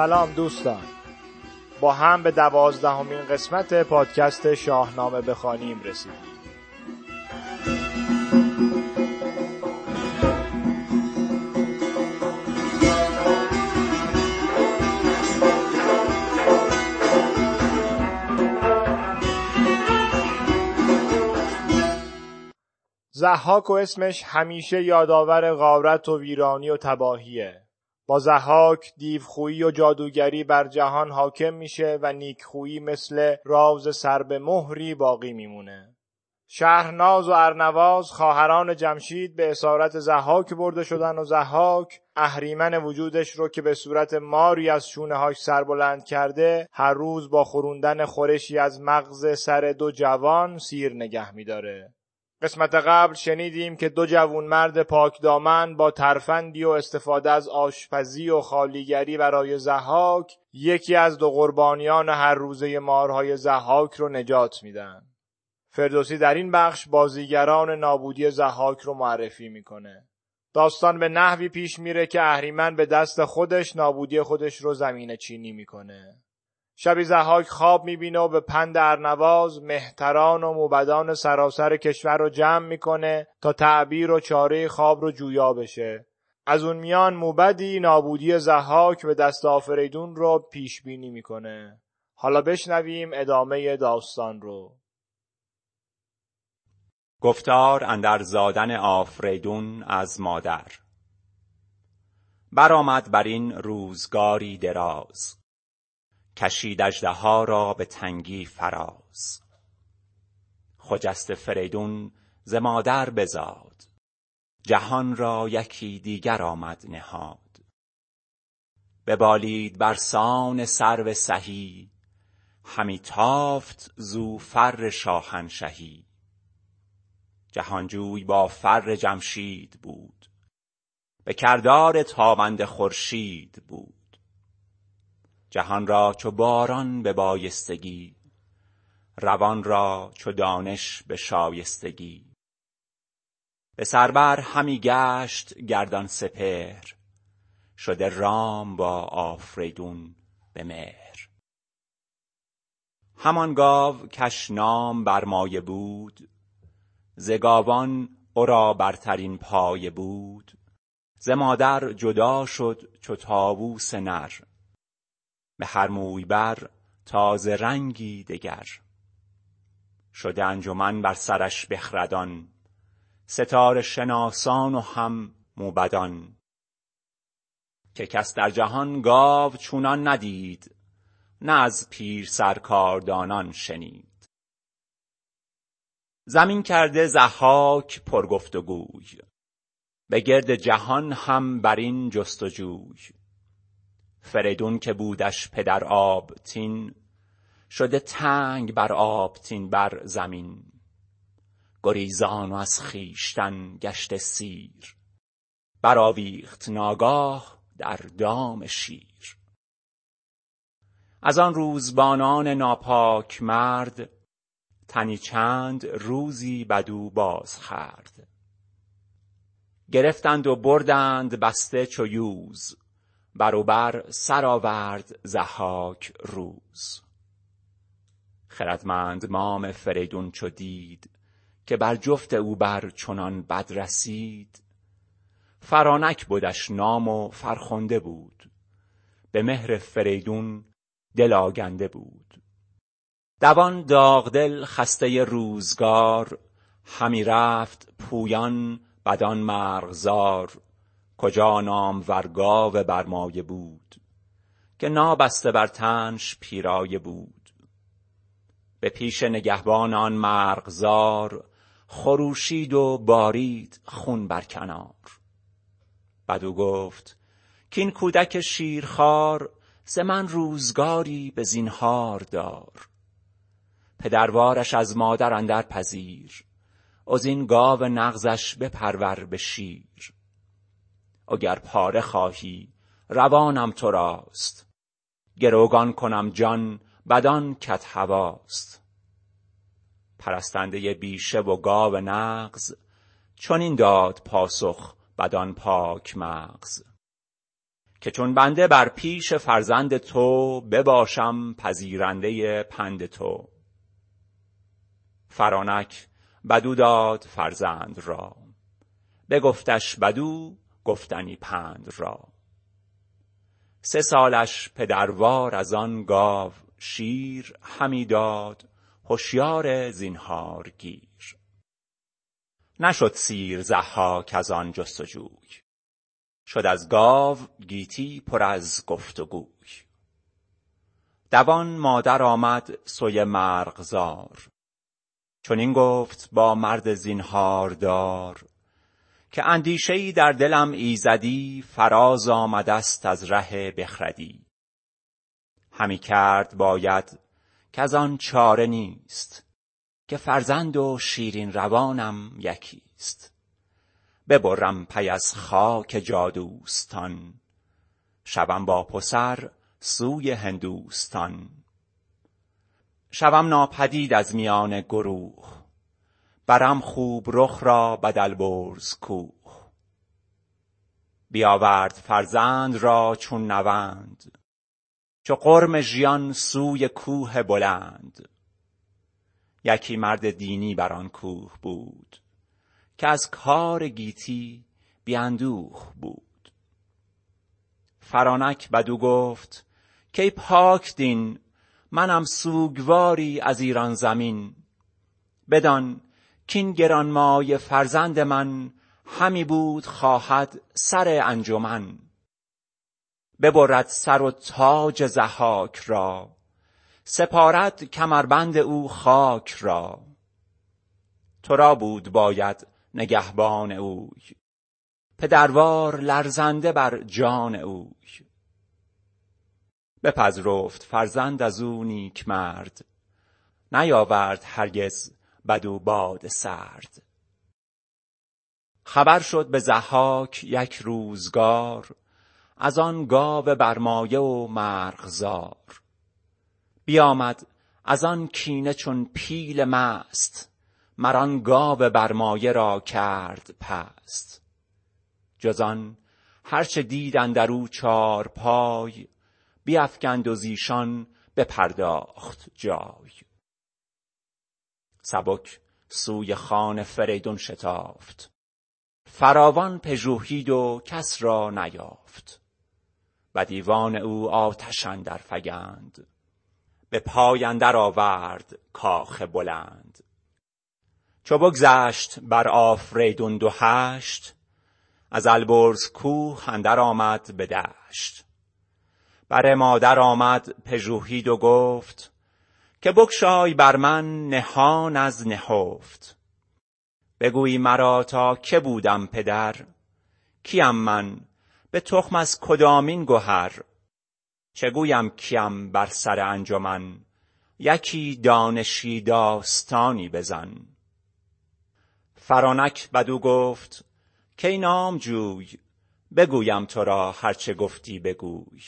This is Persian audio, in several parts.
سلام دوستان. با هم به دوازدهمین قسمت پادکست شاهنامه بخوانیم رسیدیم. زحاک و اسمش همیشه یادآور غارت و ویرانی و تباهیه. با زحاک دیوخویی و جادوگری بر جهان حاکم میشه و نیکخویی مثل راز سر به مهری باقی میمونه. شهرناز و ارنواز خواهران جمشید به اسارت زحاک برده شدن و زحاک اهریمن وجودش رو که به صورت ماری از شونه هاش سربلند کرده هر روز با خوروندن خورشی از مغز سر دو جوان سیر نگه میداره. قسمت قبل شنیدیم که دو جوون مرد پاک دامن با ترفندی و استفاده از آشپزی و خالیگری برای زحاک یکی از دو قربانیان هر روزه مارهای زحاک رو نجات میدن. فردوسی در این بخش بازیگران نابودی زحاک رو معرفی می‌کنه. داستان به نحوی پیش میره که اهریمن به دست خودش نابودی خودش رو زمین چینی می‌کنه. شبی زحاک خواب می‌بینه و به پند ارنواز مهتران و موبدان سراسر کشور رو جمع می‌کنه تا تعبیر و چاره خواب رو جویا بشه. از اون میان موبدی نابودی زحاک به دست آفریدون رو پیش بینی می‌کنه. حالا بشنویم ادامه داستان رو. گفتار اندر زادن آفریدون از مادر. برآمد بر این روزگاری دراز. کشید اژدها را به تنگی فراز. خجسته فریدون ز مادر بزاد. جهان را یکی دیگر آمد نهاد. ببالید بر سان سرو سهی همی تافت زو فر شاهنشهی. جهانجوی با فر جمشید بود به کردار تابنده خورشید بود. جهان را چو باران به بایستگی روان را چو دانش به شایستگی. به سربر همی گشت گردان سپهر شده رام با آفریدون به مهر. همان گاو کش نام بر مایه بود ز گاوان او را برترین پایه بود. ز مادر جدا شد چو طاووس نر. به هر موی بر تازه رنگی دگر. شده انجمن بر سرش بخردان ستاره شناسان و هم موبدان. که کس در جهان گاو چونان ندید نه از پیر سرکاردانان شنید. زمین کرده ضحاک پر گفت و گوی به گرد جهان هم بر این جست و جوی. فریدون که بودش پدر آبتین شده تنگ بر آبتین بر زمین. گریزان و از خویشتن گشته سیر. برآویخت ناگاه در دام شیر. از آن روزبانان ناپاک مرد تنی چند روزی بدو باز خورد. گرفتند و بردند بسته چو یوز. بر و بر سر آورد ضحاک روز. خردمند مام فریدون چو دید که بر جفت او بر چنان بد رسید. فرانک بدش نام و فرخنده بود. به مهر فریدون دل آگنده بود. دوان داغدل خسته روزگار همی رفت پویان بدان مرغزار. کجا نامور گاو برمایه بود که نابسته بر تنش پیرایه بود. به پیش نگهبان آن مرغزار خروشید و بارید خون بر کنار. بدو گفت کین کودک شیرخوار ز من روزگاری به زینهار دار. پدروارش از مادر اندر پذیر این گاو نغزش بپرور به شیر. اگر پاره خواهی روانم تو راست گروگان کنم جان بدان کت هواست. پرستنده بیشه و گاو نغز چنین داد پاسخ بدان پاک مغز. که چون بنده بر پیش فرزند تو بباشم پذیرنده پند تو. فرانک بدو داد فرزند را. بگفتش بدو گفتنی پند را. سه سالش پدروار از آن گاو شیر همی داد هوشیار زینهار گیر. نشد سیر ضحاک از آن جستجوی. شد از گاو گیتی پر از گفت و گوی دوان مادر آمد سوی مرغزار. چنین گفت با مرد زینهاردار که اندیشه ای در دلم ایزدی فراز آمدست از ره بخردی. همی کرد باید کز آن چاره نیست که فرزند و شیرین روانم یکیست. ببرم پی از خاک جادوستان شوم با پسر سوی هندوستان. شوم ناپدید از میان گروه برم خوب رخ را بدلبرز کوه. بیاورد فرزند را چون نوند چو غرم ژیان سوی کوه بلند. یکی مرد دینی بر آن کوه بود که از کار گیتی بی اندوه بود. فرانک بدو گفت کای پاک دین منم سوگواری از ایران زمین. بدان کاین گرانمایه فرزند من همی بود خواهد سر انجمن. ببرد سر و تاج ضحاک را سپارد کمربند او خاک را. تو را بود باید نگهبان اوی پدروار لرزنده بر جان اوی. بپذرفت فرزند از او نیکمرد نیاورد هرگز بدو باد سرد. خبر شد به ضحاک یک روزگار از آن گاو برمایه و مرغزار. بیامد از آن کینه چون پیل مست مر آن گاو برمایه را کرد پست. جز آن هر چه دید اندر او چارپای بیفگند و زیشان بپرداخت جای. سبک سوی خان فریدون شتافت. فراوان پژوهید و کس را نیافت. و دیوان او آتش اندر فگند. به پای اندر آورد کاخ بلند. چو بگذشت بر آفریدون دو هشت از البرز کوه اندر آمد به دشت. بر مادر آمد پژوهید و گفت که بگشای بر من نهان از نهفت. بگوی مرا تا که بودم پدر؟ کیم من؟ به تخم از کدامین گهر؟ چه گویم کیم بر سر انجمن؟ یکی دانشی داستانی بزن. فرانک بدو گفت کای نامجوی بگویم تو را هر چه گفتی بگوی.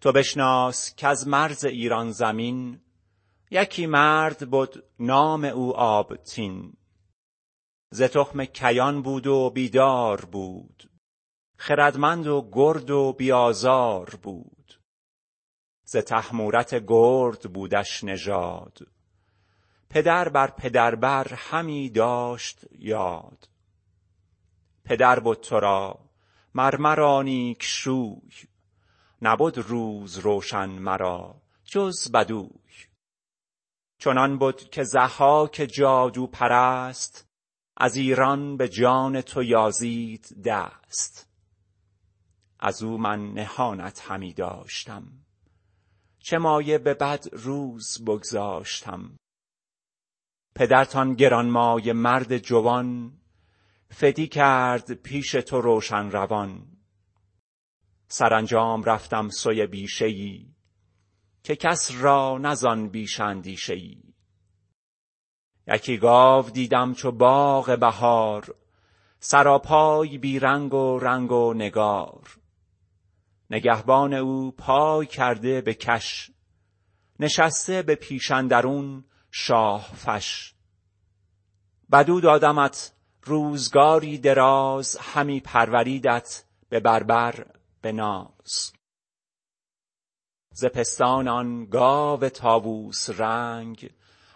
تو بشناس کز مرز ایران زمین یکی مرد بد نام او آبتین ز تخم کیان بود و بیدار بود خردمند و گرد و بی آزار بود. ز طهمورث گرد بودش نژاد پدر بر پدربر همی داشت یاد. پدر بد تو را مر مرا نیک شوی نبد روز روشن مرا جز بدوی. چنان بد که ضحاک جادوپرست از ایران به جان تو یازید دست. از او من نهانت همی داشتم چه مایه به بد روز بگذاشتم. پدرت آن گرانمایه مرد جوان فدی کرد پیش تو روشن روان. سرانجام رفتم سوی بیشه ای که کس را نه زان بیشه اندیشه ای یکی گاو دیدم چو باغ بهار سراپای بی رنگ و رنگ و نگار. نگهبان او پای کرده به کش نشسته به پیش اندرون شاه فش. بدو دادمت روزگاری دراز همی پروریدت به بربر. به ناز ز پستان آن گاو طاووس رنگ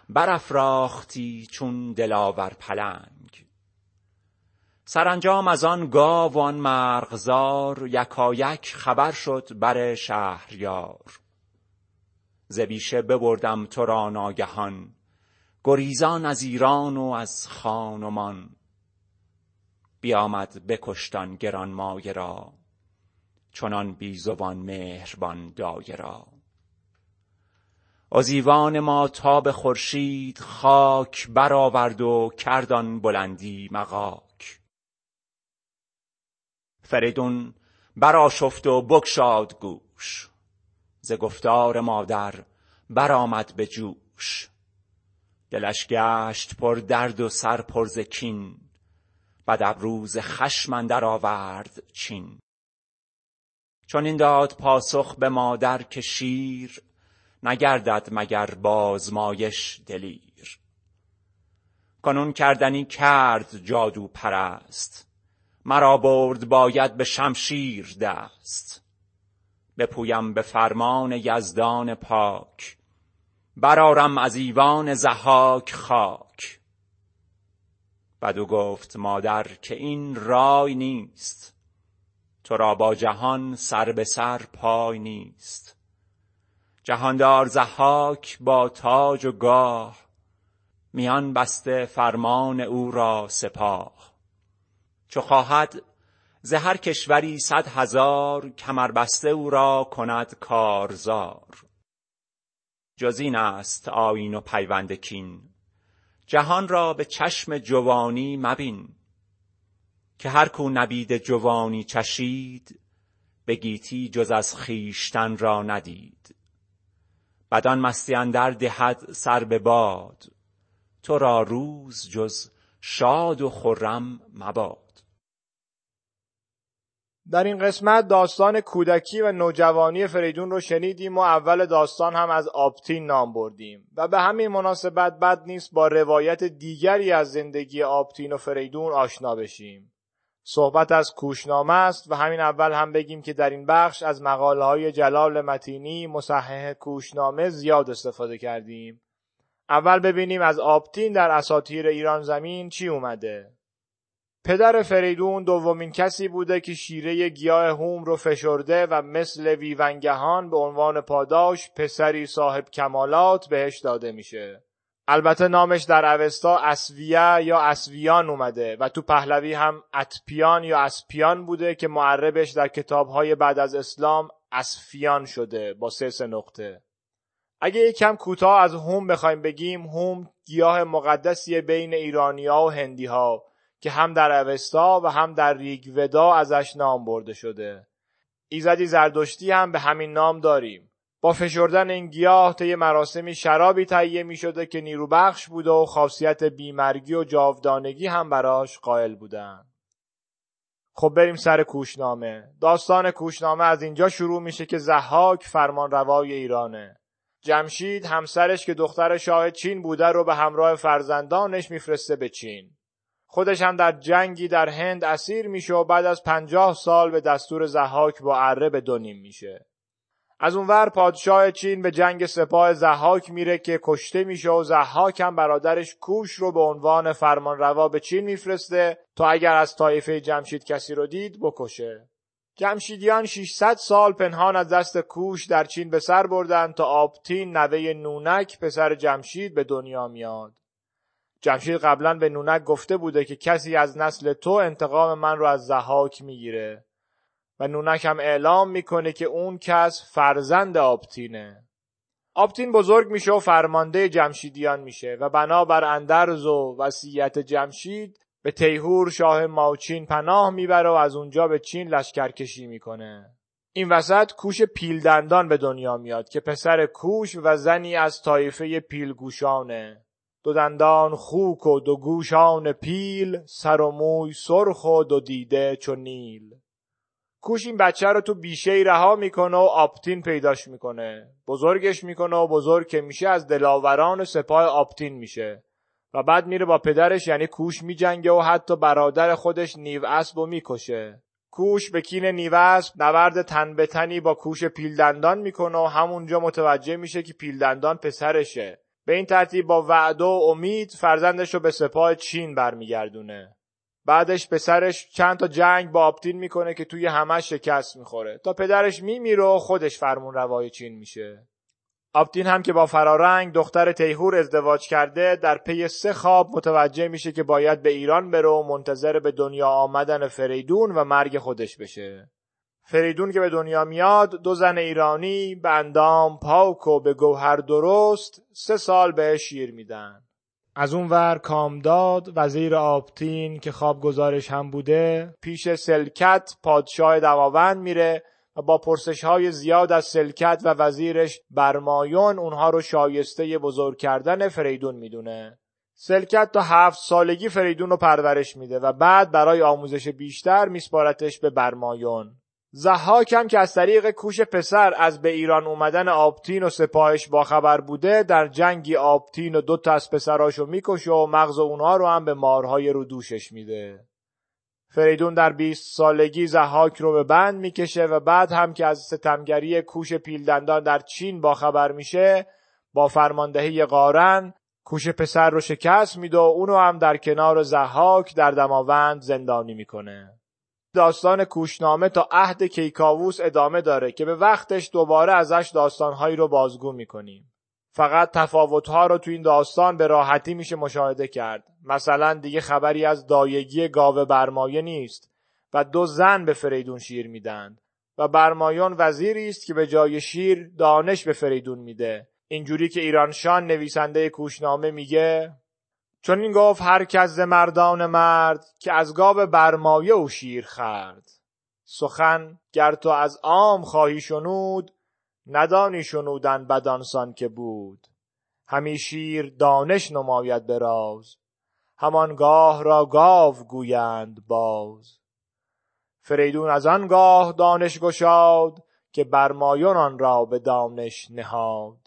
برافراختی چون دلاور پلنگ. سرانجام از آن گاو و آن مرغزار یکایک خبر شد بر شهریار. ز بیشه ببردم تو را ناگهان گریزان از ایران و از خان و مان. بیامد بکشت آن گرانمایه را. چنان بیزوان مهربان دایه را. ایوان ما تا به خورشید خاک برآورد و کرد آن بلندی مغاک. فریدون برآشفت و بگشاد گوش. ز گفتار مادر برآمد به جوش. دلش گشت پر درد و سر پر ز کین بد ابرو ز خشم اندر آورد چین. چنین داد پاسخ به مادر که شیر نگردد مگر بازمایش دلیر. کنون کردنی کرد جادو پرست مرا برد باید به شمشیر دست. بپویم به فرمان یزدان پاک برآرم از ایوان ضحاک خاک. بدو گفت مادر که این رای نیست. تو را با جهان سر به سر پای نیست. جهاندار ضحاک با تاج و گاه میان بسته فرمان او را سپاه. چو خواهد ز هر کشوری صد هزار کمربسته او را کند کارزار. جز این است آیین و پیوند کین. جهان را به چشم جوانی مبین. که هر کو نبید جوانی چشید به گیتی جز از خویشتن را ندید. بدان مستی اندر دهد سر به باد تو را روز جز شاد و خرم مباد. در این قسمت داستان کودکی و نوجوانی فریدون رو شنیدیم و اول داستان هم از آبتین نام بردیم. و به همین مناسبت بد نیست با روایت دیگری از زندگی آبتین و فریدون آشنا بشیم. صحبت از کوشنامه است و همین اول هم بگیم که در این بخش از مقاله های جلال متینی مصحح کوشنامه زیاد استفاده کردیم اول ببینیم از آبتین در اساطیر ایران زمین چی اومده پدر فریدون دومین کسی بوده که شیره گیاه هوم رو فشرده و مثل ویونگهان به عنوان پاداش پسری صاحب کمالات بهش داده میشه. البته نامش در اوستا اسویه یا اسویان اومده و تو پهلوی هم اتپیان یا اسپیان بوده که معربش در کتابهای بعد از اسلام اسفیان شده با سه سه نقطه. اگه یکم کوتاه از هوم بخوایم بگیم هوم گیاه مقدسی بین ایرانیا و هندیها که هم در اوستا و هم در ریگ ودا ازش نام برده شده ایزدی زردشتی هم به همین نام داریم با فشردن این گیاه طی مراسمی شرابی تهیه می شده که نیرو بخش بوده و خاصیت بیمرگی و جاودانگی هم براش قائل بودن خب بریم سر کوشنامه. داستان کوشنامه از اینجا شروع میشه که زحاک فرمان روای ایرانه. جمشید همسرش که دختر شاه چین بوده رو به همراه فرزندانش میفرسته به چین. خودش هم در جنگی در هند اسیر میشه و بعد از پنجاه سال به دستور زحاک با اره به دونیم میشه. از اونور پادشاه چین به جنگ سپاه زحاک میره که کشته میشه و زحاک هم برادرش کوش رو به عنوان فرمانروا به چین میفرسته تا اگر از طایفه جمشید کسی رو دید بکشه. جمشیدیان 600 سال پنهان از دست کوش در چین به سر بردن تا آبتین نوه نونک پسر جمشید به دنیا میاد. جمشید قبلا به نونک گفته بوده که کسی از نسل تو انتقام من رو از زحاک می‌گیره. نونک هم اعلام می‌کنه که اون کس فرزند آبتینه آبتین بزرگ میشه و فرمانده جمشیدیان میشه و بنابر اندرز و وصیت جمشید به تیهور شاه ماوچین پناه می‌بره و از اونجا به چین لشکرکشی می‌کنه. این وسط کوش پیلدندان به دنیا میاد که پسر کوش و زنی از طایفه پیلگوشانه. دو دندان خوک و دو گوشان پیل سر و موی سرخ و دو دیده چو نیل. کوش این بچه رو تو بیشه رها می‌کنه و آپتین پیداش می‌کنه. بزرگش می‌کنه و بزرگ که میشه از دلاوران سپاه آپتین میشه. و بعد میره با پدرش یعنی کوش میجنگه و حتی برادر خودش نیو اسب و می‌کشه. کوش به کین نیوست نورد تن به تنی با کوش پیلدندان می‌کنه و همونجا متوجه میشه که پیلدندان پسرشه. به این ترتیب با وعده و امید فرزندش رو به سپاه چین برمیگردونه. بعدش پسرش چند تا جنگ با آپتین می‌کنه که توی همش شکست می‌خوره تا پدرش میمیره و خودش فرمون روای چین میشه آپتین هم که با فرارنگ دختر تیهور ازدواج کرده در پی سه خواب متوجه میشه که باید به ایران بره و منتظر به دنیا آمدن فریدون و مرگ خودش بشه. فریدون که به دنیا میاد دو زن ایرانی به اندام پاک و به گوهر درست سه سال به شیر میدن. از اون ور کامداد وزیر آپتین که خواب گزارش هم بوده پیش سلکت پادشاه دماوند میره و با پرسش های زیاد از سلکت و وزیرش برمایون اونها رو شایسته بزرگ کردن فریدون می‌دونه. سلکت تا هفت سالگی فریدون رو پرورش میده و بعد برای آموزش بیشتر میسپارتش به برمایون. زحاک هم که از طریق کوش پسر از به ایران اومدن آبتین و سپاهش باخبر بوده در جنگی آبتین و دو تا از پسراشو می‌کشه و مغز اونها رو هم به مارهای رو دوشش میده. فریدون در 20 سالگی زحاک رو به بند می‌کشه و بعد هم که از ستمگری کوش پیلدندان در چین باخبر میشه با فرماندهی قارن کوش پسر رو شکست میده و اونو هم در کنار زحاک در دماوند زندانی می‌کنه. داستان کوشنامه تا عهد کیکاووس ادامه داره که به وقتش دوباره ازش داستانهایی رو بازگو می‌کنیم. فقط تفاوتها رو تو این داستان به راحتی میشه مشاهده کرد. مثلا دیگه خبری از دایگی گاوه برمایه نیست و دو زن به فریدون شیر میدن و برمایون وزیری است که به جای شیر دانش به فریدون میده. اینجوری که ایرانشان نویسنده کوشنامه میگه چون این گفت هر کس مردان مرد که از گاو برمایه و شیر خرد سخن گر تو از عام خواهی شنود ندانی شنودن بدانسان که بود. همی شیر دانش نماید به راز همان گاه را گاو گویند باز. فریدون از آن گاه دانش گشاد که برمایون آن را به دانش نهاد.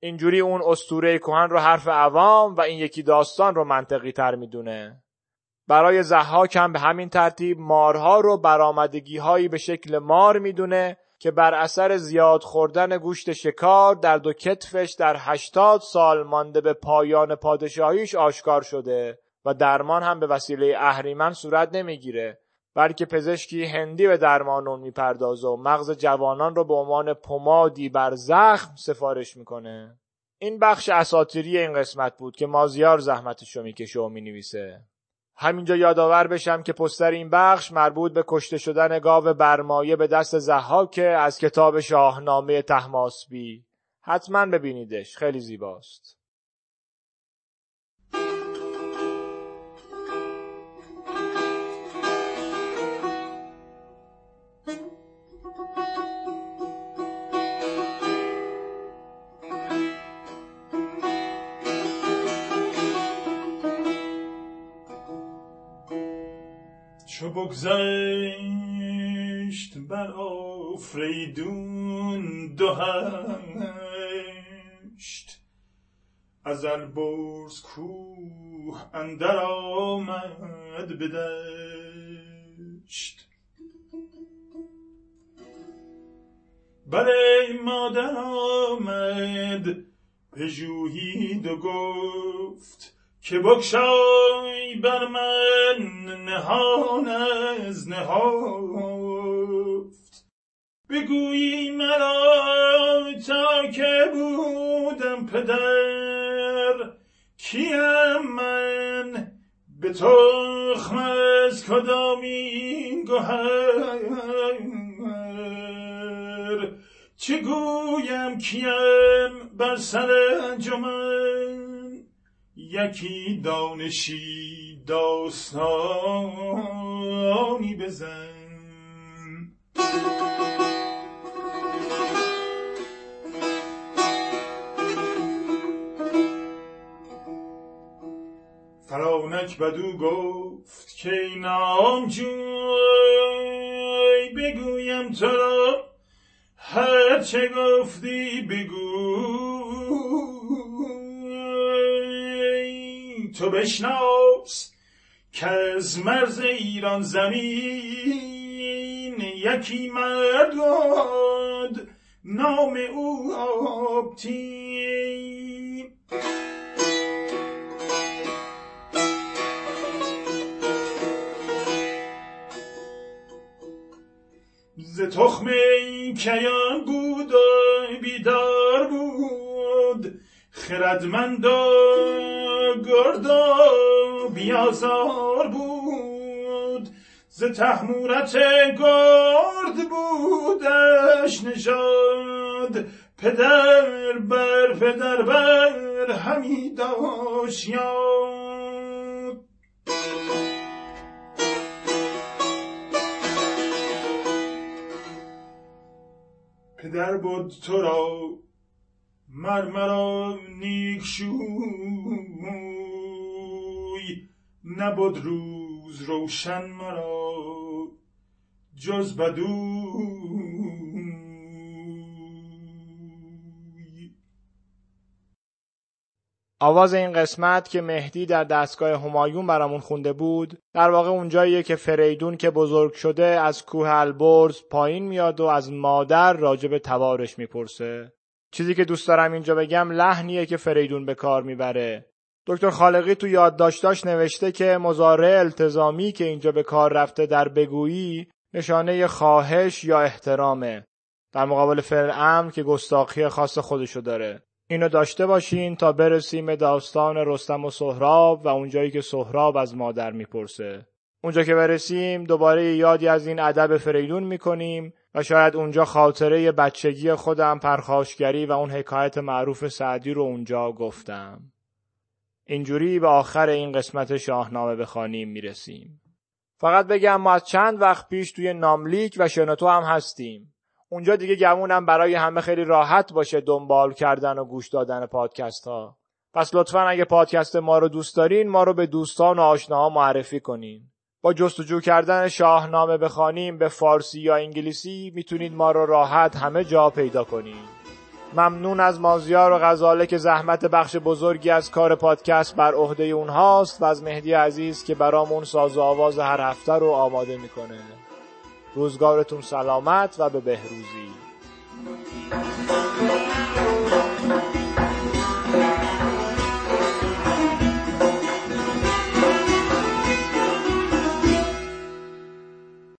اینجوری اون استوره کهن رو حرف عوام و این یکی داستان رو منطقی تر می‌دونه. برای زحاک هم به همین ترتیب مارها رو برآمدگی هایی به شکل مار می‌دونه که بر اثر زیاد خوردن گوشت شکار در دو کتفش در هشتاد سال مانده به پایان پادشاهیش آشکار شده و درمان هم به وسیله اهریمن صورت نمی‌گیره. بلکه پزشکی هندی به درمان اون می‌پردازه و مغز جوانان رو به عنوان پمادی بر زخم سفارش می‌کنه. این بخش اساتیری این قسمت بود که مازیار زحمتش رو می‌کشه و می‌نویسه. همینجا یادآور بشم که پستر این بخش مربوط به کشته شدن گاو برمایه به دست زحاک از کتاب شاهنامه تحماسبی. حتما ببینیدش. خیلی زیباست. چو بگذشت بر آفریدون دو از البرز کوه اندر آمد بدشت بله مادر آمد پژوهید و گفت که بکشای بر من نهان از نهافت بگویی مرا تا که بودم پدر کیم من؟ به تخم از کدامین گوهر چه گویم کیم بر سر انجمن یکی دانشی داستانی بزن. فرانک بدو گفت که نام جوی بگویم تو را هر چه گفتی بگو. تو بشناس که از مرز ایران زمین یکی مرد بود نام او آبتی ز تخم کیان بود و بیدار بود خردمند و گرد و بیازار بود ز تحمورت گرد بودش نژاد پدر بر پدر بر همی داشت یاد. پدر بود تو را مر مرا نیک شوی. نبود روز روشن مرا جز بدوی. آواز این قسمت که مهدی در دستگاه همایون برامون خونده بود در واقع اونجاییه که فریدون که بزرگ شده از کوه البرز پایین میاد و از مادر راجب توارش می‌پرسه. چیزی که دوست دارم اینجا بگم لحنیه که فریدون به کار می‌بره. دکتر خالقی تو یادداشتاش نوشته که مزارع التزامی که اینجا به کار رفته در بگویی نشانه خواهش یا احترامه. در مقابل فعل امر که گستاخی خاص خودشو داره. اینو داشته باشین تا برسیم داستان رستم و سهراب و اونجایی که سهراب از مادر می‌پرسه. اونجا که برسیم دوباره یادی از این ادب فریدون می‌کنیم و شاید اونجا خاطره بچگی خودم پرخاشگری و اون حکایت معروف سعدی رو اونجا گفتم. اینجوری به آخر این قسمت شاهنامه بخوانیم می‌رسیم. فقط بگم ما از چند وقت پیش توی ناملیک و شنوتو هم هستیم. اونجا دیگه گمونم برای همه خیلی راحت باشه دنبال کردن و گوش دادن پادکست ها پس لطفا اگه پادکست ما رو دوست دارین ما رو به دوستان و آشناها معرفی کنین. با جستجو کردن شاهنامه بخوانیم به فارسی یا انگلیسی می‌تونید ما رو راحت همه جا پیدا کنید ممنون از مازیار و غزاله که زحمت بخش بزرگی از کار پادکست بر عهده اونهاست و از مهدی عزیز که برامون ساز و آواز هر هفته رو آماده می‌کنه. روزگارتون سلامت و به بهروزی.